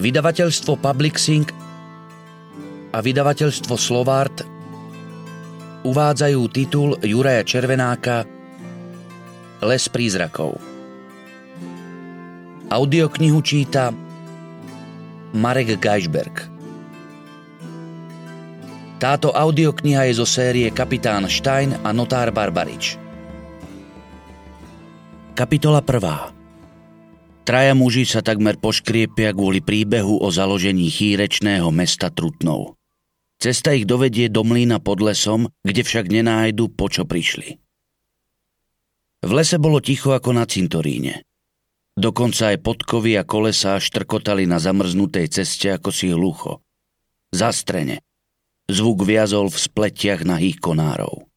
Vydavateľstvo Publixing a vydavateľstvo Slovart uvádzajú titul Juraja Červenáka Les prízrakov. Audioknihu číta Marek Geisberg. Táto audiokniha je zo série Kapitán Stein a Notár Barbarič. Kapitola 1. Traja muži sa takmer poškriepia kvôli príbehu o založení chýrečného mesta Trutnov. Cesta ich dovedie do mlína pod lesom, kde však nenájdu, po čo prišli. V lese bolo ticho ako na cintoríne. Dokonca aj podkovy a kolesá štrkotali na zamrznutej ceste ako si hlucho. Zastrene. Zvuk viazol v spletiach nahých konárov.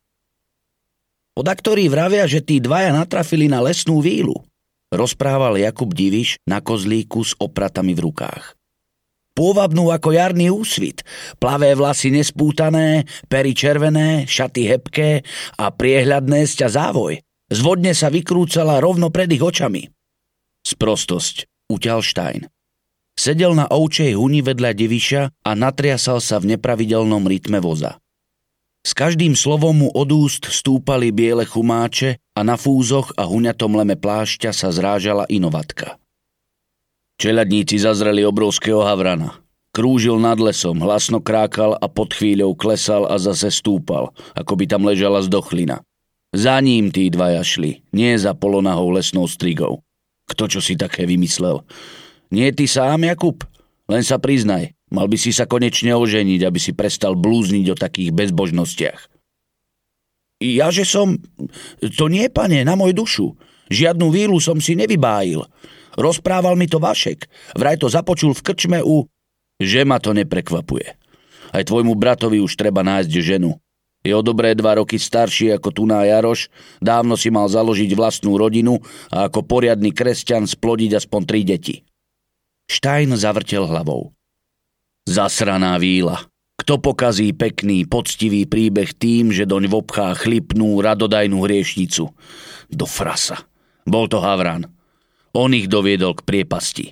Podaktorí vravia, že tí dvaja natrafili na lesnú vílu – rozprával Jakub Diviš na kozlíku s opratami v rukách. Pôvabnú ako jarný úsvit, plavé vlasy nespútané, pery červené, šaty hebké a priehľadné sťa závoj. Zvodne sa vykrúcala rovno pred ich očami. Sprostosť, uťal Stein. Sedel na ovčej huni vedľa Diviša a natriasal sa v nepravidelnom rytme voza. S každým slovom mu od úst stúpali biele chumáče a na fúzoch a huňatom leme plášťa sa zrážala inovatka. Čeladníci zazreli obrovského havrana. Krúžil nad lesom, hlasno krákal a pod chvíľou klesal a zase stúpal, ako by tam ležala zdochlina. Za ním tí dvaja šli, nie za polonahou lesnou strigou. Kto čo si také vymyslel? Nie ty sám, Jakub? Len sa priznaj, Mal by si sa konečne oženiť, aby si prestal blúzniť o takých bezbožnostiach. Ja, že som... To nie, pane, na môj dušu. Žiadnu vílu som si nevybájil. Rozprával mi to Vašek. Vraj to započul v krčme u... Že ma to neprekvapuje. Aj tvojmu bratovi už treba nájsť ženu. Je o dobré dva roky starší ako tu na Jaroš, dávno si mal založiť vlastnú rodinu a ako poriadny kresťan splodiť aspoň tri deti. Stein zavrtel hlavou. Zasraná víla. Kto pokazí pekný, poctivý príbeh tým, že doň vobchá chlipnú, radodajnú hriešnicu? Do frasa. Bol to Havran. On ich doviedol k priepasti.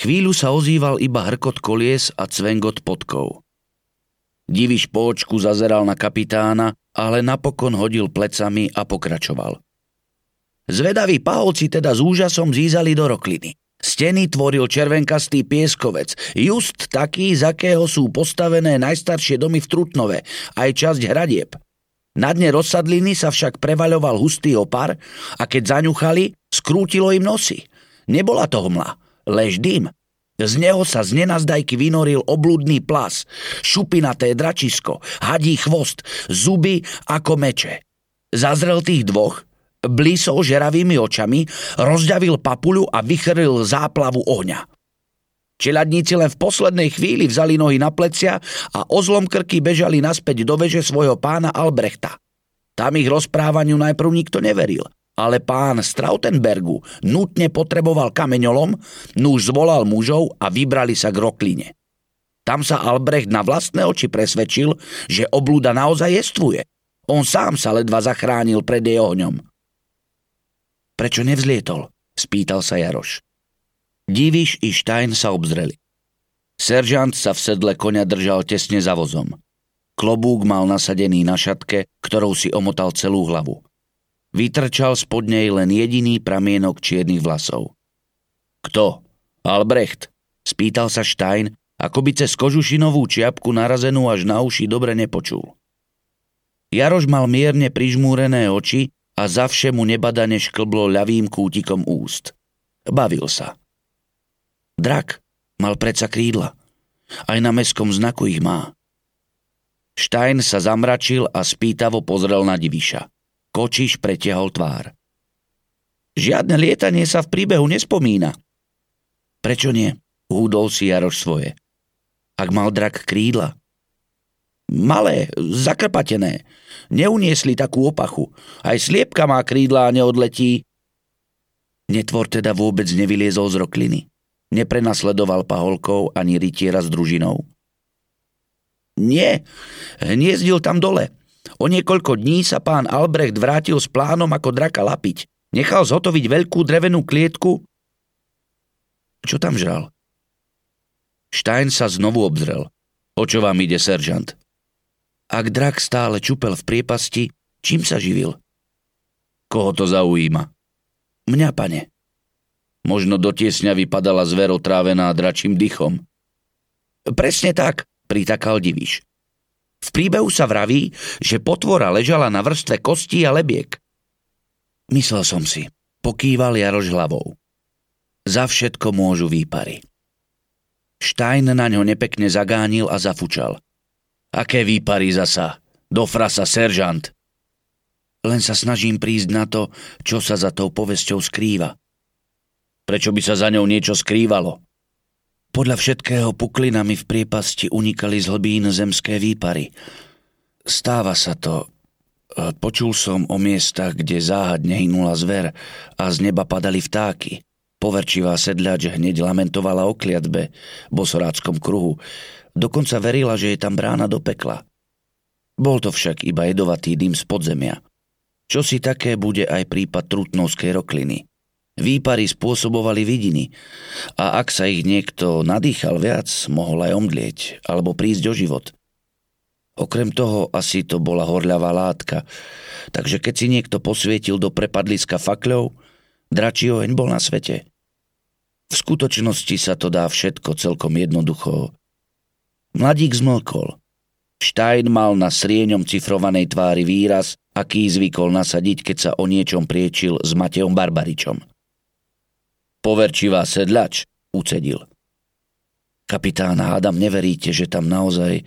Chvíľu sa ozýval iba hrkot kolies a cvengot podkov. Diviš po očku zazeral na kapitána, ale napokon hodil plecami a pokračoval. Zvedaví pahovci teda s úžasom zízali do rokliny. Steny tvoril červenkastý pieskovec, just taký, z akého sú postavené najstaršie domy v Trutnove, aj časť hradieb. Na dne rozsadliny sa však prevaľoval hustý opar a keď zaňuchali, skrútilo im nosy. Nebola to hmla, lež dym. Z neho sa z nenazdajky vynoril obludný plas, šupinaté dračisko, hadí chvost, zuby ako meče. Zazrel tých dvoch blísol žeravými očami, rozďavil papuľu a vychrlil záplavu ohňa. Čeladníci len v poslednej chvíli vzali nohy na plecia a ozlom krky bežali naspäť do veže svojho pána Albrechta. Tam ich rozprávaniu najprv nikto neveril, ale pán Strautenbergu nutne potreboval kameňolom, núž zvolal mužov a vybrali sa k rokline. Tam sa Albrecht na vlastné oči presvedčil, že oblúda naozaj jestvuje. On sám sa ledva zachránil pred jej ohňom. Prečo nevzlietol? Spýtal sa Jaroš. Diviš i Štajn sa obzreli. Seržant sa v sedle konia držal tesne za vozom. Klobúk mal nasadený na šatke, ktorou si omotal celú hlavu. Vytrčal spod nej len jediný pramienok čiernych vlasov. Kto? Albrecht? Spýtal sa Štajn, ako by cez kožušinovú čiapku narazenú až na uši dobre nepočul. Jaroš mal mierne prižmúrené oči a za všemu nebadane šklblo ľavým kútikom úst. Bavil sa. Drak mal predsa krídla. Aj na meskom znaku ich má. Štajn sa zamračil a spýtavo pozrel na Diviša. Kočiš pretiahol tvár. Žiadne lietanie sa v príbehu nespomína. Prečo nie? Húdol si Jaroš svoje. Ak mal drak krídla, Malé, zakrpatené. Neuniesli takú opachu. Aj sliepka má krídla a neodletí. Netvor teda vôbec nevyliezol z rokliny. Neprenasledoval paholkov ani rytiera s družinou. Nie, hniezdil tam dole. O niekoľko dní sa pán Albrecht vrátil s plánom ako draka lapiť. Nechal zhotoviť veľkú drevenú klietku. Čo tam žral? Stein sa znovu obzrel. O čo vám ide, seržant? Ak drak stále čupel v priepasti, čím sa živil? Koho to zaujíma? Mňa, pane. Možno do tiesňa vypadala zver otrávená dračím dychom. Presne tak, pritakal divíš. V príbehu sa vraví, že potvora ležala na vrstve kostí a lebiek. Myslel som si, pokýval Jaroš hlavou. Za všetko môžu výpary. Stein na ňo nepekne zagánil a zafučal. Aké výpary zasa? Do frasa, seržant! Len sa snažím prísť na to, čo sa za tou povesťou skrýva. Prečo by sa za ňou niečo skrývalo? Podľa všetkého puklinami v priepasti unikali z hlbín zemské výpary. Stáva sa to. Počul som o miestach, kde záhadne hynula zver a z neba padali vtáky. Poverčivá sedľač hneď lamentovala o kliatbe, bosoráckom kruhu. Dokonca verila, že je tam brána do pekla. Bol to však iba jedovatý dym z podzemia. Čo si také bude aj prípad trutnovskej rokliny. Výpary spôsobovali vidiny a ak sa ich niekto nadýchal viac, mohol aj omdlieť alebo prísť o život. Okrem toho asi to bola horľavá látka, takže keď si niekto posvietil do prepadliska fakľov, dračí oheň bol na svete. V skutočnosti sa to dá všetko celkom jednoducho. Mladík zmlkol. Stein mal na srieňom cifrovanej tvári výraz, aký zvykol nasadiť, keď sa o niečom priečil s Matejom Barbaričom. Poverčivá sedľač, ucedil. Kapitán, hádam, neveríte, že tam naozaj...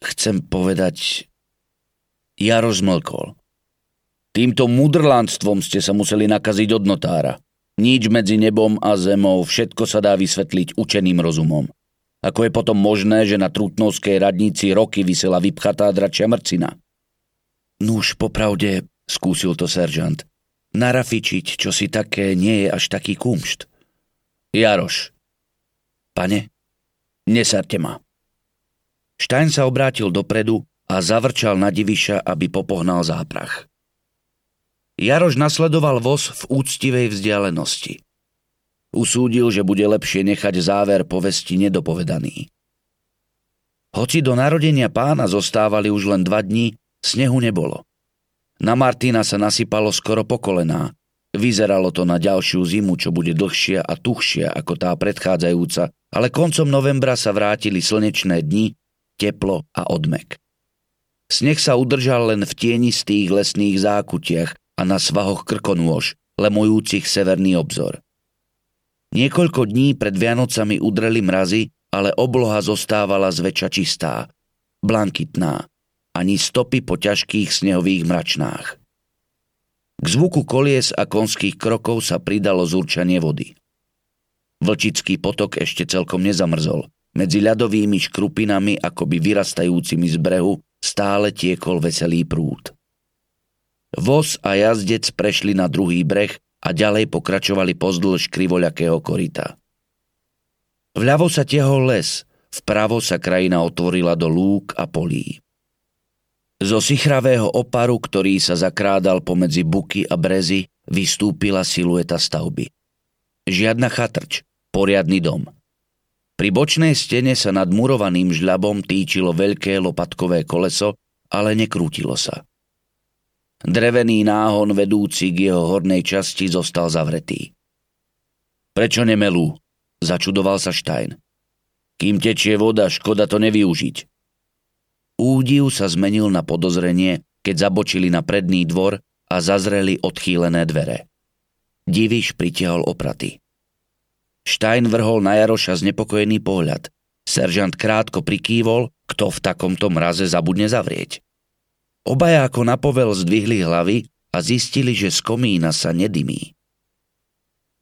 Chcem povedať... Jaro zmlkol. Týmto mudrlandstvom ste sa museli nakaziť od notára. Nič medzi nebom a zemou, všetko sa dá vysvetliť učeným rozumom. Ako je potom možné, že na Trutnovskej radnici roky vysela vypchatá dračia mrcina? Nuž, popravde, skúsil to seržant. Narafičiť, čo si také, nie je až taký kumšt. Jaroš. Pane, nesarte ma. Štajn sa obrátil dopredu a zavrčal na diviša, aby popohnal záprach. Jaroš nasledoval voz v úctivej vzdialenosti. Usúdil, že bude lepšie nechať záver povesti nedopovedaný. Hoci do narodenia pána zostávali už len dva dní, snehu nebolo. Na Martina sa nasypalo skoro po kolená. Vyzeralo to na ďalšiu zimu, čo bude dlhšia a tuchšia ako tá predchádzajúca, ale koncom novembra sa vrátili slnečné dni, teplo a odmek. Sneh sa udržal len v tienistých lesných zákutiach a na svahoch krkonôž, lemujúcich severný obzor. Niekoľko dní pred Vianocami udreli mrazy, ale obloha zostávala zväčša čistá, blankitná, ani stopy po ťažkých snehových mračnách. K zvuku kolies a konských krokov sa pridalo zúrčanie vody. Vlčický potok ešte celkom nezamrzol. Medzi ľadovými škrupinami, akoby vyrastajúcimi z brehu, stále tiekol veselý prúd. Voz a jazdec prešli na druhý breh a ďalej pokračovali pozdĺž krivoľakého korita. Vľavo sa tiehol les, vpravo sa krajina otvorila do lúk a polí. Zo sichravého oparu, ktorý sa zakrádal pomedzi buky a brezy, vystúpila silueta stavby. Žiadna chatrč, poriadny dom. Pri bočnej stene sa nad murovaným žľabom týčilo veľké lopatkové koleso, ale nekrútilo sa. Drevený náhon vedúci k jeho hornej časti zostal zavretý. Prečo nemelú? Začudoval sa Stein. Kým tečie voda, škoda to nevyužiť. Údiv sa zmenil na podozrenie, keď zabočili na predný dvor a zazreli odchýlené dvere. Diviš pritiahol opraty. Stein vrhol na Jaroša znepokojený pohľad. Seržant krátko prikývol, kto v takomto mraze zabudne zavrieť. Obaja ako napovel zdvihli hlavy a zistili, že z komína sa nedymí.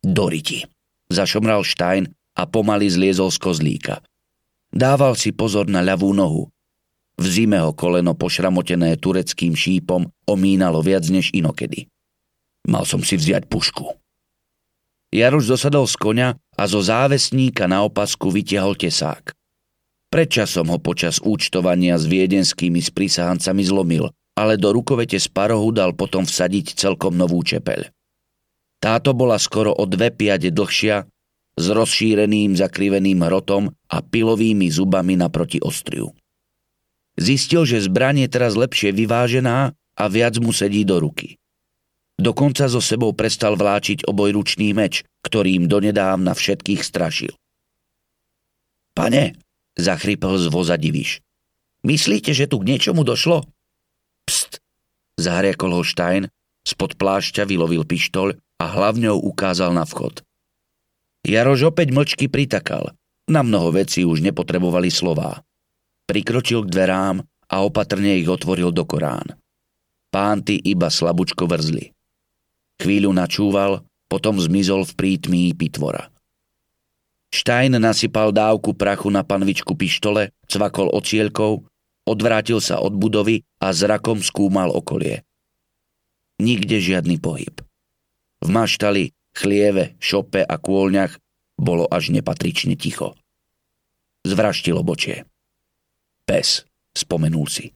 Doriti, zašomral Stein a pomaly zliezol z kozlíka. Dával si pozor na ľavú nohu. V zime ho koleno pošramotené tureckým šípom omínalo viac než inokedy. Mal som si vziať pušku. Jaroš zosadol z konia a zo závesníka na opasku vytiahol tesák. Predčasom ho počas účtovania s viedenskými sprísahancami zlomil, ale do rukovete z parohu dal potom vsadiť celkom novú čepeľ. Táto bola skoro o dve piade dlhšia, s rozšíreným zakriveným hrotom a pilovými zubami naproti ostriu. Zistil, že zbraň je teraz lepšie vyvážená a viac mu sedí do ruky. Dokonca so sebou prestal vláčiť obojručný meč, ktorým donedávna všetkých strašil. Pane, zachrypel z voza diviš. Myslíte, že tu k niečomu došlo? Pst, zahriakol ho Stein, spod plášťa vylovil pištoľ a hlavňou ukázal na vchod. Jaroš opäť mlčky pritakal. Na mnoho vecí už nepotrebovali slová. Prikročil k dverám a opatrne ich otvoril do Korán. Pánty iba slabúčko vrzli. Chvíľu načúval, potom zmizol v prítmí pitvora. Štajn nasypal dávku prachu na panvičku pištole, cvakol ocielkou, odvrátil sa od budovy a zrakom skúmal okolie. Nikde žiadny pohyb. V maštali, chlieve, šope a kôlňach bolo až nepatrične ticho. Zvraštilo bočie. Pes, spomenul si.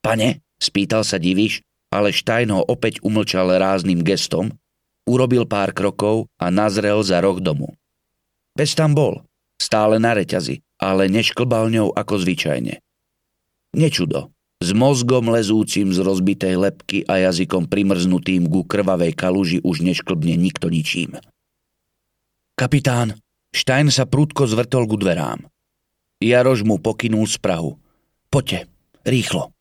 Pane, spýtal sa divíš, ale Štajn ho opäť umlčal rázným gestom, urobil pár krokov a nazrel za roh domu. Pes tam bol, stále na reťazi, ale nešklbal ňou ako zvyčajne. Nečudo, s mozgom lezúcim z rozbitej lepky a jazykom primrznutým ku krvavej kaluži už nešklbne nikto ničím. Kapitán, Štajn sa prúdko zvrtol ku dverám. Jaroš mu pokynul z Prahu. Poďte, rýchlo.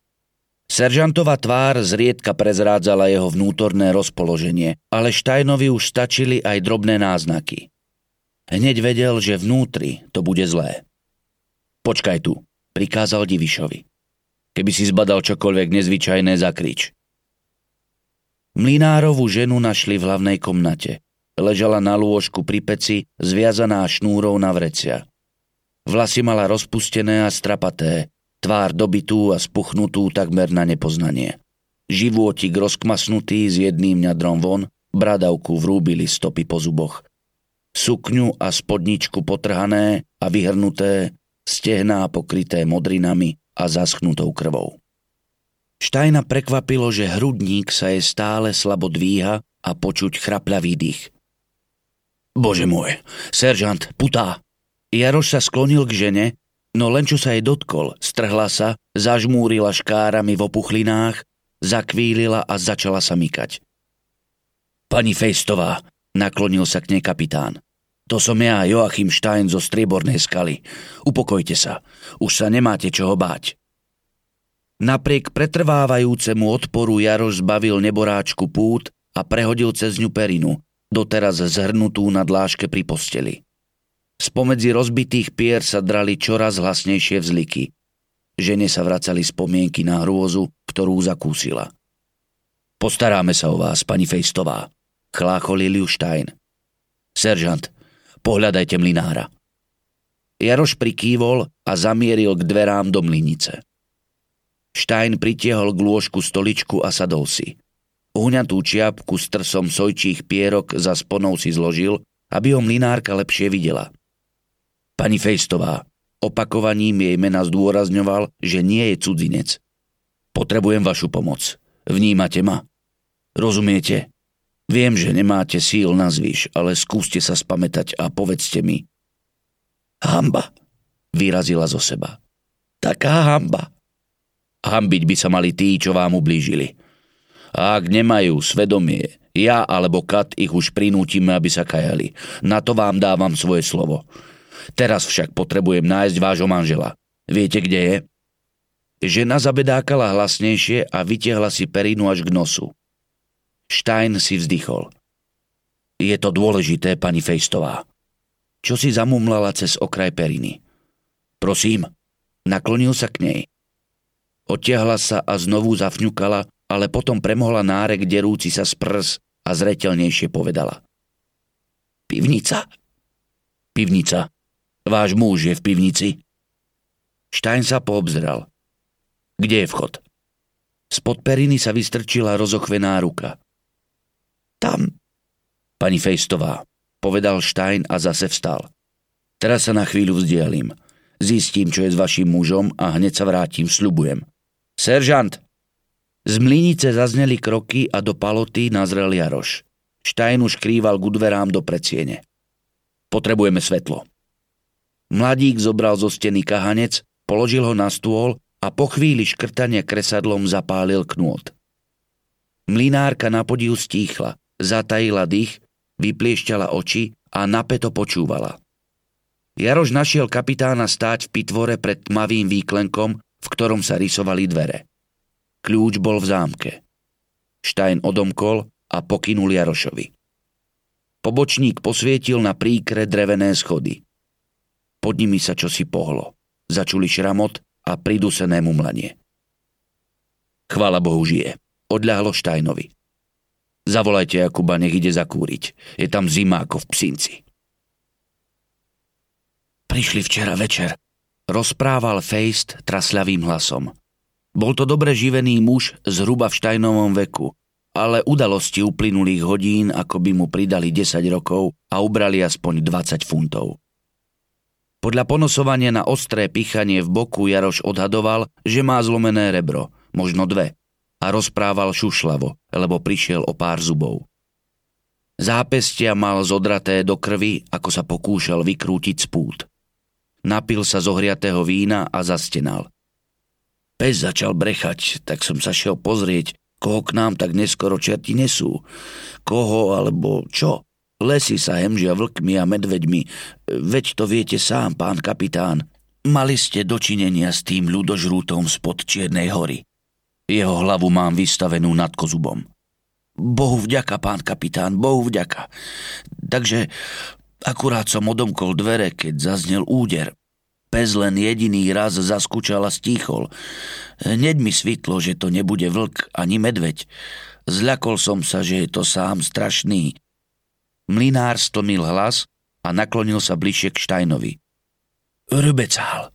Seržantová tvár zriedka prezrádzala jeho vnútorné rozpoloženie, ale Štajnovi už stačili aj drobné náznaky. Hneď vedel, že vnútri to bude zlé. Počkaj tu, prikázal Divišovi. Keby si zbadal čokoľvek nezvyčajné, zakrič. Mlinárovú ženu našli v hlavnej komnate. Ležala na lôžku pri peci, zviazaná šnúrou na vrecia. Vlasy mala rozpustené a strapaté, tvár dobitú a spuchnutú takmer na nepoznanie. Životík rozkmasnutý s jedným ňadrom von, bradavku vrúbili stopy po zuboch. Sukňu a spodničku potrhané a vyhrnuté, stehná pokryté modrinami a zaschnutou krvou. Štajna prekvapilo, že hrudník sa je stále slabo dvíha a počuť chrapľavý dých. Bože môj, seržant, putá, Jaroš sa sklonil k žene, no len čo sa jej dotkol, strhla sa, zažmúrila škárami v opuchlinách, zakvílila a začala sa mykať. Pani Fejstová, naklonil sa k nej kapitán. To som ja, Joachim Stein zo Striebornej skaly. Upokojte sa, už sa nemáte čoho báť. Napriek pretrvávajúcemu odporu Jaroš zbavil neboráčku pút a prehodil cez ňu perinu, doteraz zhrnutú na dláške pri posteli. Spomedzi rozbitých pier sa drali čoraz hlasnejšie vzliky. Žene sa vracali spomienky na hrôzu, ktorú zakúsila. Postaráme sa o vás, pani Fejstová, chláchol Liliu Stein. Seržant, pohľadajte mlinára. Jaroš prikývol a zamieril k dverám do mlinice. Stein pritiehol k lôžku stoličku a sadol si. Uhňatú čiapku s trsom sojčích pierok za sponou si zložil, aby ho mlinárka lepšie videla. Pani Fejstová, opakovaním jej mena zdôrazňoval, že nie je cudzinec. Potrebujem vašu pomoc. Vnímate ma? Rozumiete? Viem, že nemáte síl na zvyš, ale skúste sa spamätať a povedzte mi. Hamba, vyrazila zo seba. Taká hamba. Hambiť by sa mali tí, čo vám ublížili. A ak nemajú svedomie, ja alebo Kat ich už prinútime, aby sa kajali. Na to vám dávam svoje slovo. Teraz však potrebujem nájsť vášho manžela. Viete, kde je? Žena zabedákala hlasnejšie a vytiahla si perinu až k nosu. Stein si vzdychol. Je to dôležité, pani Fejstová. Čo si zamumlala cez okraj periny? Prosím, naklonil sa k nej. Odtiahla sa a znovu zafňukala, ale potom premohla nárek derúci sa z prs a zretelnejšie povedala. Pivnica? Pivnica, Váš muž je v pivnici? Štajn sa poobzral. Kde je vchod? Spod periny sa vystrčila rozochvená ruka. Tam. Pani Fejstová, povedal Štajn a zase vstal. Teraz sa na chvíľu vzdialím. Zistím, čo je s vašim mužom a hneď sa vrátim, sľubujem. Seržant! Z mlínice zazneli kroky a do paloty nazrel Jaroš. Štajn už krýval ku dverám do predsiene. Potrebujeme svetlo. Mladík zobral zo steny kahanec, položil ho na stôl a po chvíli škrtania kresadlom zapálil knôt. Mlinárka na podiu stíchla, zatajila dých, vypliešťala oči a napeto počúvala. Jaroš našiel kapitána stáť v pitvore pred tmavým výklenkom, v ktorom sa rysovali dvere. Kľúč bol v zámke. Štajn odomkol a pokynul Jarošovi. Pobočník posvietil na príkre drevené schody. Pod nimi sa čosi pohlo. Začuli šramot a pridusené mumlanie. Chvala Bohu žije. Odľahlo Štajnovi. Zavolajte Jakuba, nech ide zakúriť. Je tam zima ako v psinci. Prišli včera večer, rozprával Feist trasľavým hlasom. Bol to dobre živený muž zhruba v štajnovom veku, ale udalosti uplynulých hodín ako by mu pridali 10 rokov a ubrali aspoň 20 funtov. Podľa ponosovania na ostré pichanie v boku Jaroš odhadoval, že má zlomené rebro, možno dve, a rozprával šušlavo, lebo prišiel o pár zubov. Zápestia mal zodraté do krvi, ako sa pokúšal vykrútiť spút napil sa zohriatého vína a zastenal. Pes začal brechať, tak som sa šiel pozrieť, koho k nám tak neskoro čerti nesú. Koho alebo čo? Lesy sa hemžia vlkmi a medveďmi. Veď to viete sám, pán kapitán. Mali ste dočinenia s tým ľudožrútom spod Čiernej hory. Jeho hlavu mám vystavenú nad kozubom. Bohu vďaka, pán kapitán, Bohu vďaka. Takže Akurát som odomkol dvere, keď zaznel úder. Pes len jediný raz zaskúčal a stíchol. Hneď mi svitlo, že to nebude vlk ani medveď. Zľakol som sa, že je to sám strašný. Mlinár stlmil hlas a naklonil sa bližšie k Štajnovi. Rybecál.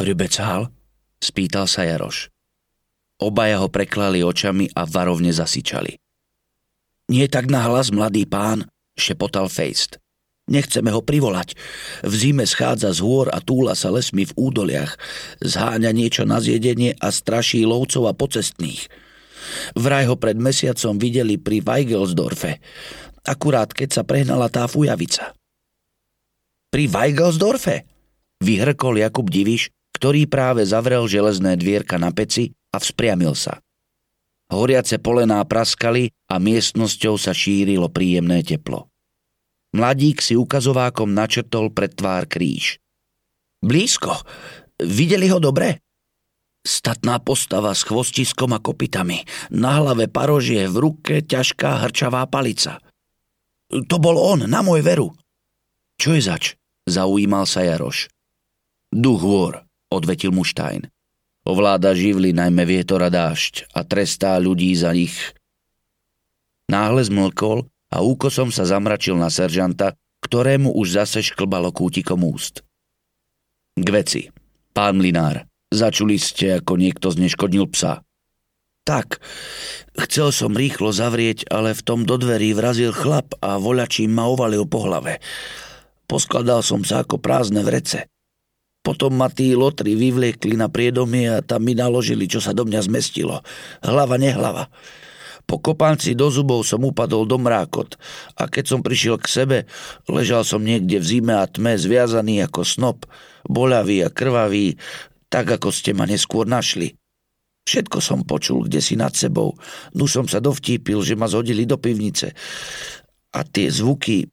Rybecál? Spýtal sa Jaroš. Obaja ho preklali očami a varovne zasičali. Nie tak na hlas, mladý pán, šepotal Feist. Nechceme ho privolať. V zime schádza z hôr a túla sa lesmi v údoliach. Zháňa niečo na zjedenie a straší lovcov a pocestných. Vraj ho pred mesiacom videli pri Weigelsdorfe. Akurát keď sa prehnala tá fujavica. Pri Weigelsdorfe? Vyhrkol Jakub Diviš, ktorý práve zavrel železné dvierka na peci a vzpriamil sa. Horiace polená praskali a miestnosťou sa šírilo príjemné teplo. Mladík si ukazovákom načrtol pred tvár kríž. Blízko. Videli ho dobre? Statná postava s chvostiskom a kopitami. Na hlave parožie, v ruke ťažká hrčavá palica. To bol on, na môj veru. Čo je zač? Zaujímal sa Jaroš. Duch hôr, odvetil mu Štajn. Ovláda živly najmä vietor a dážď a trestá ľudí za nich. Náhle zmlkol a úkosom sa zamračil na seržanta, ktorému už zase šklbalo kútikom úst. K veci. Pán Mlinár, začuli ste, ako niekto zneškodnil psa. Tak, chcel som rýchlo zavrieť, ale v tom do dverí vrazil chlap a voľačím ma ovalil po hlave. Poskladal som sa ako prázdne vrece. Potom ma tí lotri vyvliekli na priedomie a tam mi naložili, čo sa do mňa zmestilo. Hlava, nehlava. Po kopánci do zubov som upadol do mrákot a keď som prišiel k sebe, ležal som niekde v zime a tme zviazaný ako snop, bolavý a krvavý, tak ako ste ma neskôr našli. Všetko som počul, kde si nad sebou. Nu som sa dovtípil, že ma zhodili do pivnice. A tie zvuky...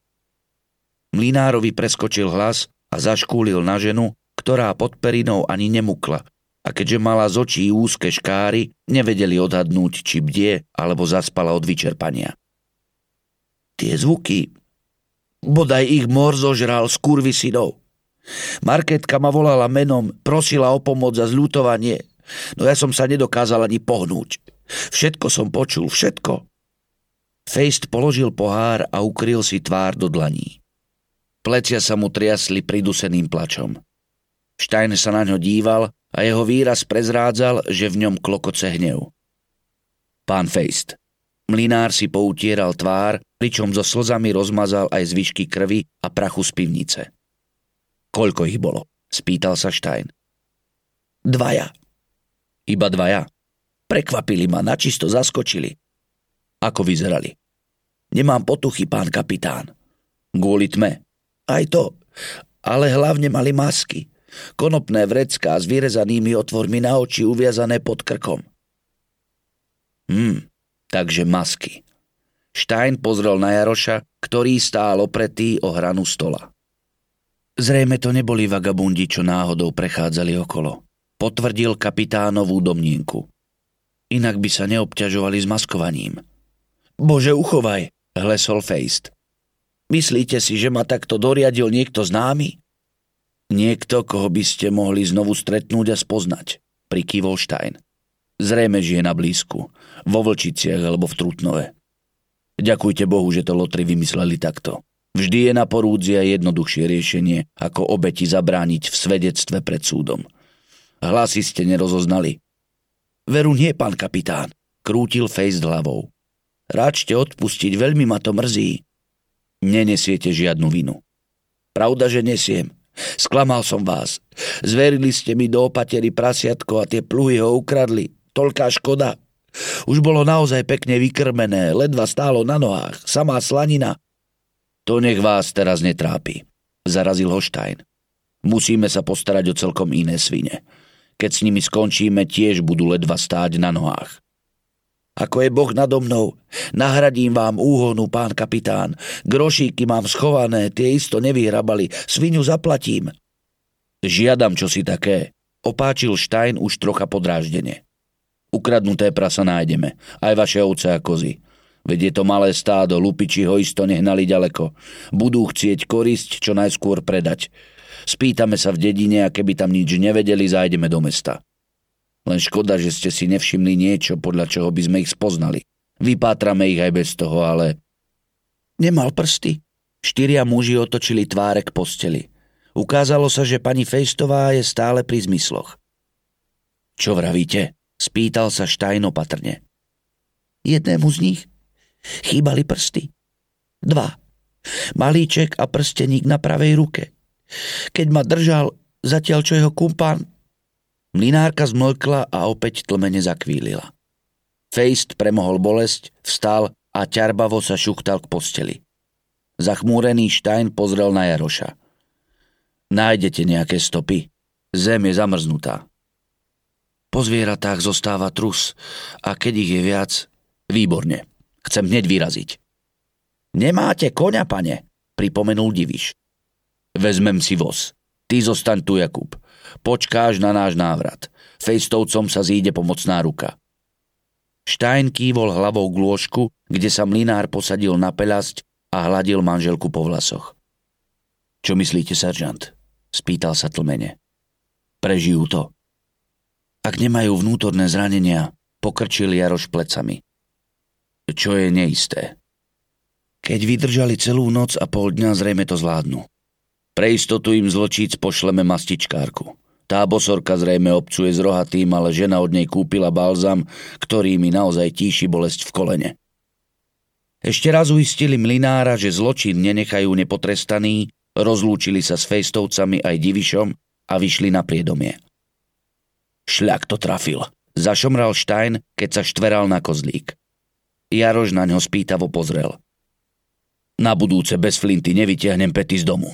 Mlinárovi preskočil hlas a zaškúlil na ženu, ktorá pod perinou ani nemukla – a keďže mala z očí úzke škáry, nevedeli odhadnúť, či bdie alebo zaspala od vyčerpania. Tie zvuky, bodaj ich mor zožral z kurvy synov. Marketka ma volala menom, prosila o pomoc za zľutovanie, no ja som sa nedokázal ani pohnúť. Všetko som počul, všetko. Feist položil pohár a ukryl si tvár do dlaní. Plecia sa mu triasli priduseným plačom. Štajn sa na ňo díval a jeho výraz prezrádzal, že v ňom klokoce hnev. Pán Feist. Mlinár si poutieral tvár, pričom so slzami rozmazal aj zvyšky krvi a prachu z pivnice. Koľko ich bolo? Spýtal sa Štajn. Dvaja. Iba dvaja? Prekvapili ma, načisto zaskočili. Ako vyzerali? Nemám potuchy, pán kapitán. Kvôli tme. Aj to. Ale hlavne mali masky. Konopné vrecká s vyrezanými otvormi na oči uviazané pod krkom. Hm, takže masky. Stein pozrel na Jaroša, ktorý stál opretý o hranu stola. Zrejme to neboli vagabundi, čo náhodou prechádzali okolo. Potvrdil kapitánovú domnienku. Inak by sa neobťažovali s maskovaním. Bože, uchovaj, hlesol Feist. Myslíte si, že ma takto doriadil niekto známy? Niekto, koho by ste mohli znovu stretnúť a spoznať, prikývol Stein. Zrejme žije na blízku, vo Vlčiciach alebo v Trutnove. Ďakujte Bohu, že to lotry vymysleli takto. Vždy je na porúdzia jednoduchšie riešenie, ako obeti zabrániť v svedectve pred súdom. Hlasy ste nerozoznali. Veru nie, pán kapitán, krútil Fejs hlavou. Ráčte odpustiť, veľmi ma to mrzí. Nenesiete žiadnu vinu. Pravda, že nesiem. Sklamal som vás. Zverili ste mi do opatery prasiatko a tie pluhy ho ukradli. Toľká škoda. Už bolo naozaj pekne vykrmené, ledva stálo na nohách, samá slanina. To nech vás teraz netrápi, zarazil Hoštajn. Musíme sa postarať o celkom iné svine. Keď s nimi skončíme, tiež budú ledva stáť na nohách. Ako je Boh nado mnou, nahradím vám úhonu, pán kapitán. Grošíky mám schované, tie isto nevyhrabali, svinu zaplatím. Žiadam čosi také, opáčil Štajn už trocha podráždene. Ukradnuté prasa nájdeme, aj vaše ovce a kozy. Veď je to malé stádo, lupiči ho isto nehnali ďaleko. Budú chcieť korisť čo najskôr predať. Spýtame sa v dedine a keby tam nič nevedeli, zájdeme do mesta. Len škoda, že ste si nevšimli niečo, podľa čoho by sme ich spoznali. Vypátrame ich aj bez toho, ale... Nemal prsty. Štyria muži otočili tváre k posteli. Ukázalo sa, že pani Fejstová je stále pri zmysloch. Čo vravíte? Spýtal sa Štajn opatrne. Jednému z nich chýbali prsty. Dva. Malíček a prsteník na pravej ruke. Keď ma držal, zatiaľ čo jeho kumpán Mlinárka zmlkla a opäť tlmene zakvílila. Fejst premohol bolesť, vstal a ťarbavo sa šuchtal k posteli. Zachmúrený Štajn pozrel na Jaroša. Nájdete nejaké stopy? Zem je zamrznutá. Po zvieratách zostáva trus a keď ich je viac, výborne. Chcem hneď vyraziť. Nemáte koňa, pane, pripomenul Diviš. Vezmem si voz. Ty zostaň tu, Jakub. Počkáš na náš návrat. Fejstovcom sa zíde pomocná ruka. Štajn kývol hlavou k lôžku, kde sa mlinár posadil na peľasť a hladil manželku po vlasoch. Čo myslíte, seržant? Spýtal sa tlmene. Prežijú to. Ak nemajú vnútorné zranenia, pokrčil Jaroš plecami. Čo je neisté. Keď vydržali celú noc a pol dňa, zrejme to zvládnu. Pre istotu im zločíc pošleme mastičkárku. Tá bosorka zrejme obcuje s rohatým, ale žena od nej kúpila balzam, ktorý mi naozaj tíši bolesť v kolene. Ešte raz uistili mlinára, že zločin nenechajú nepotrestaný, rozlúčili sa s fejstovcami aj divišom a vyšli na priedomie. Šľak to trafil, zašomral Štajn, keď sa štveral na kozlík. Jaroš na ňo spýtavo pozrel. Na budúce bez flinty nevytiahnem pety z domu.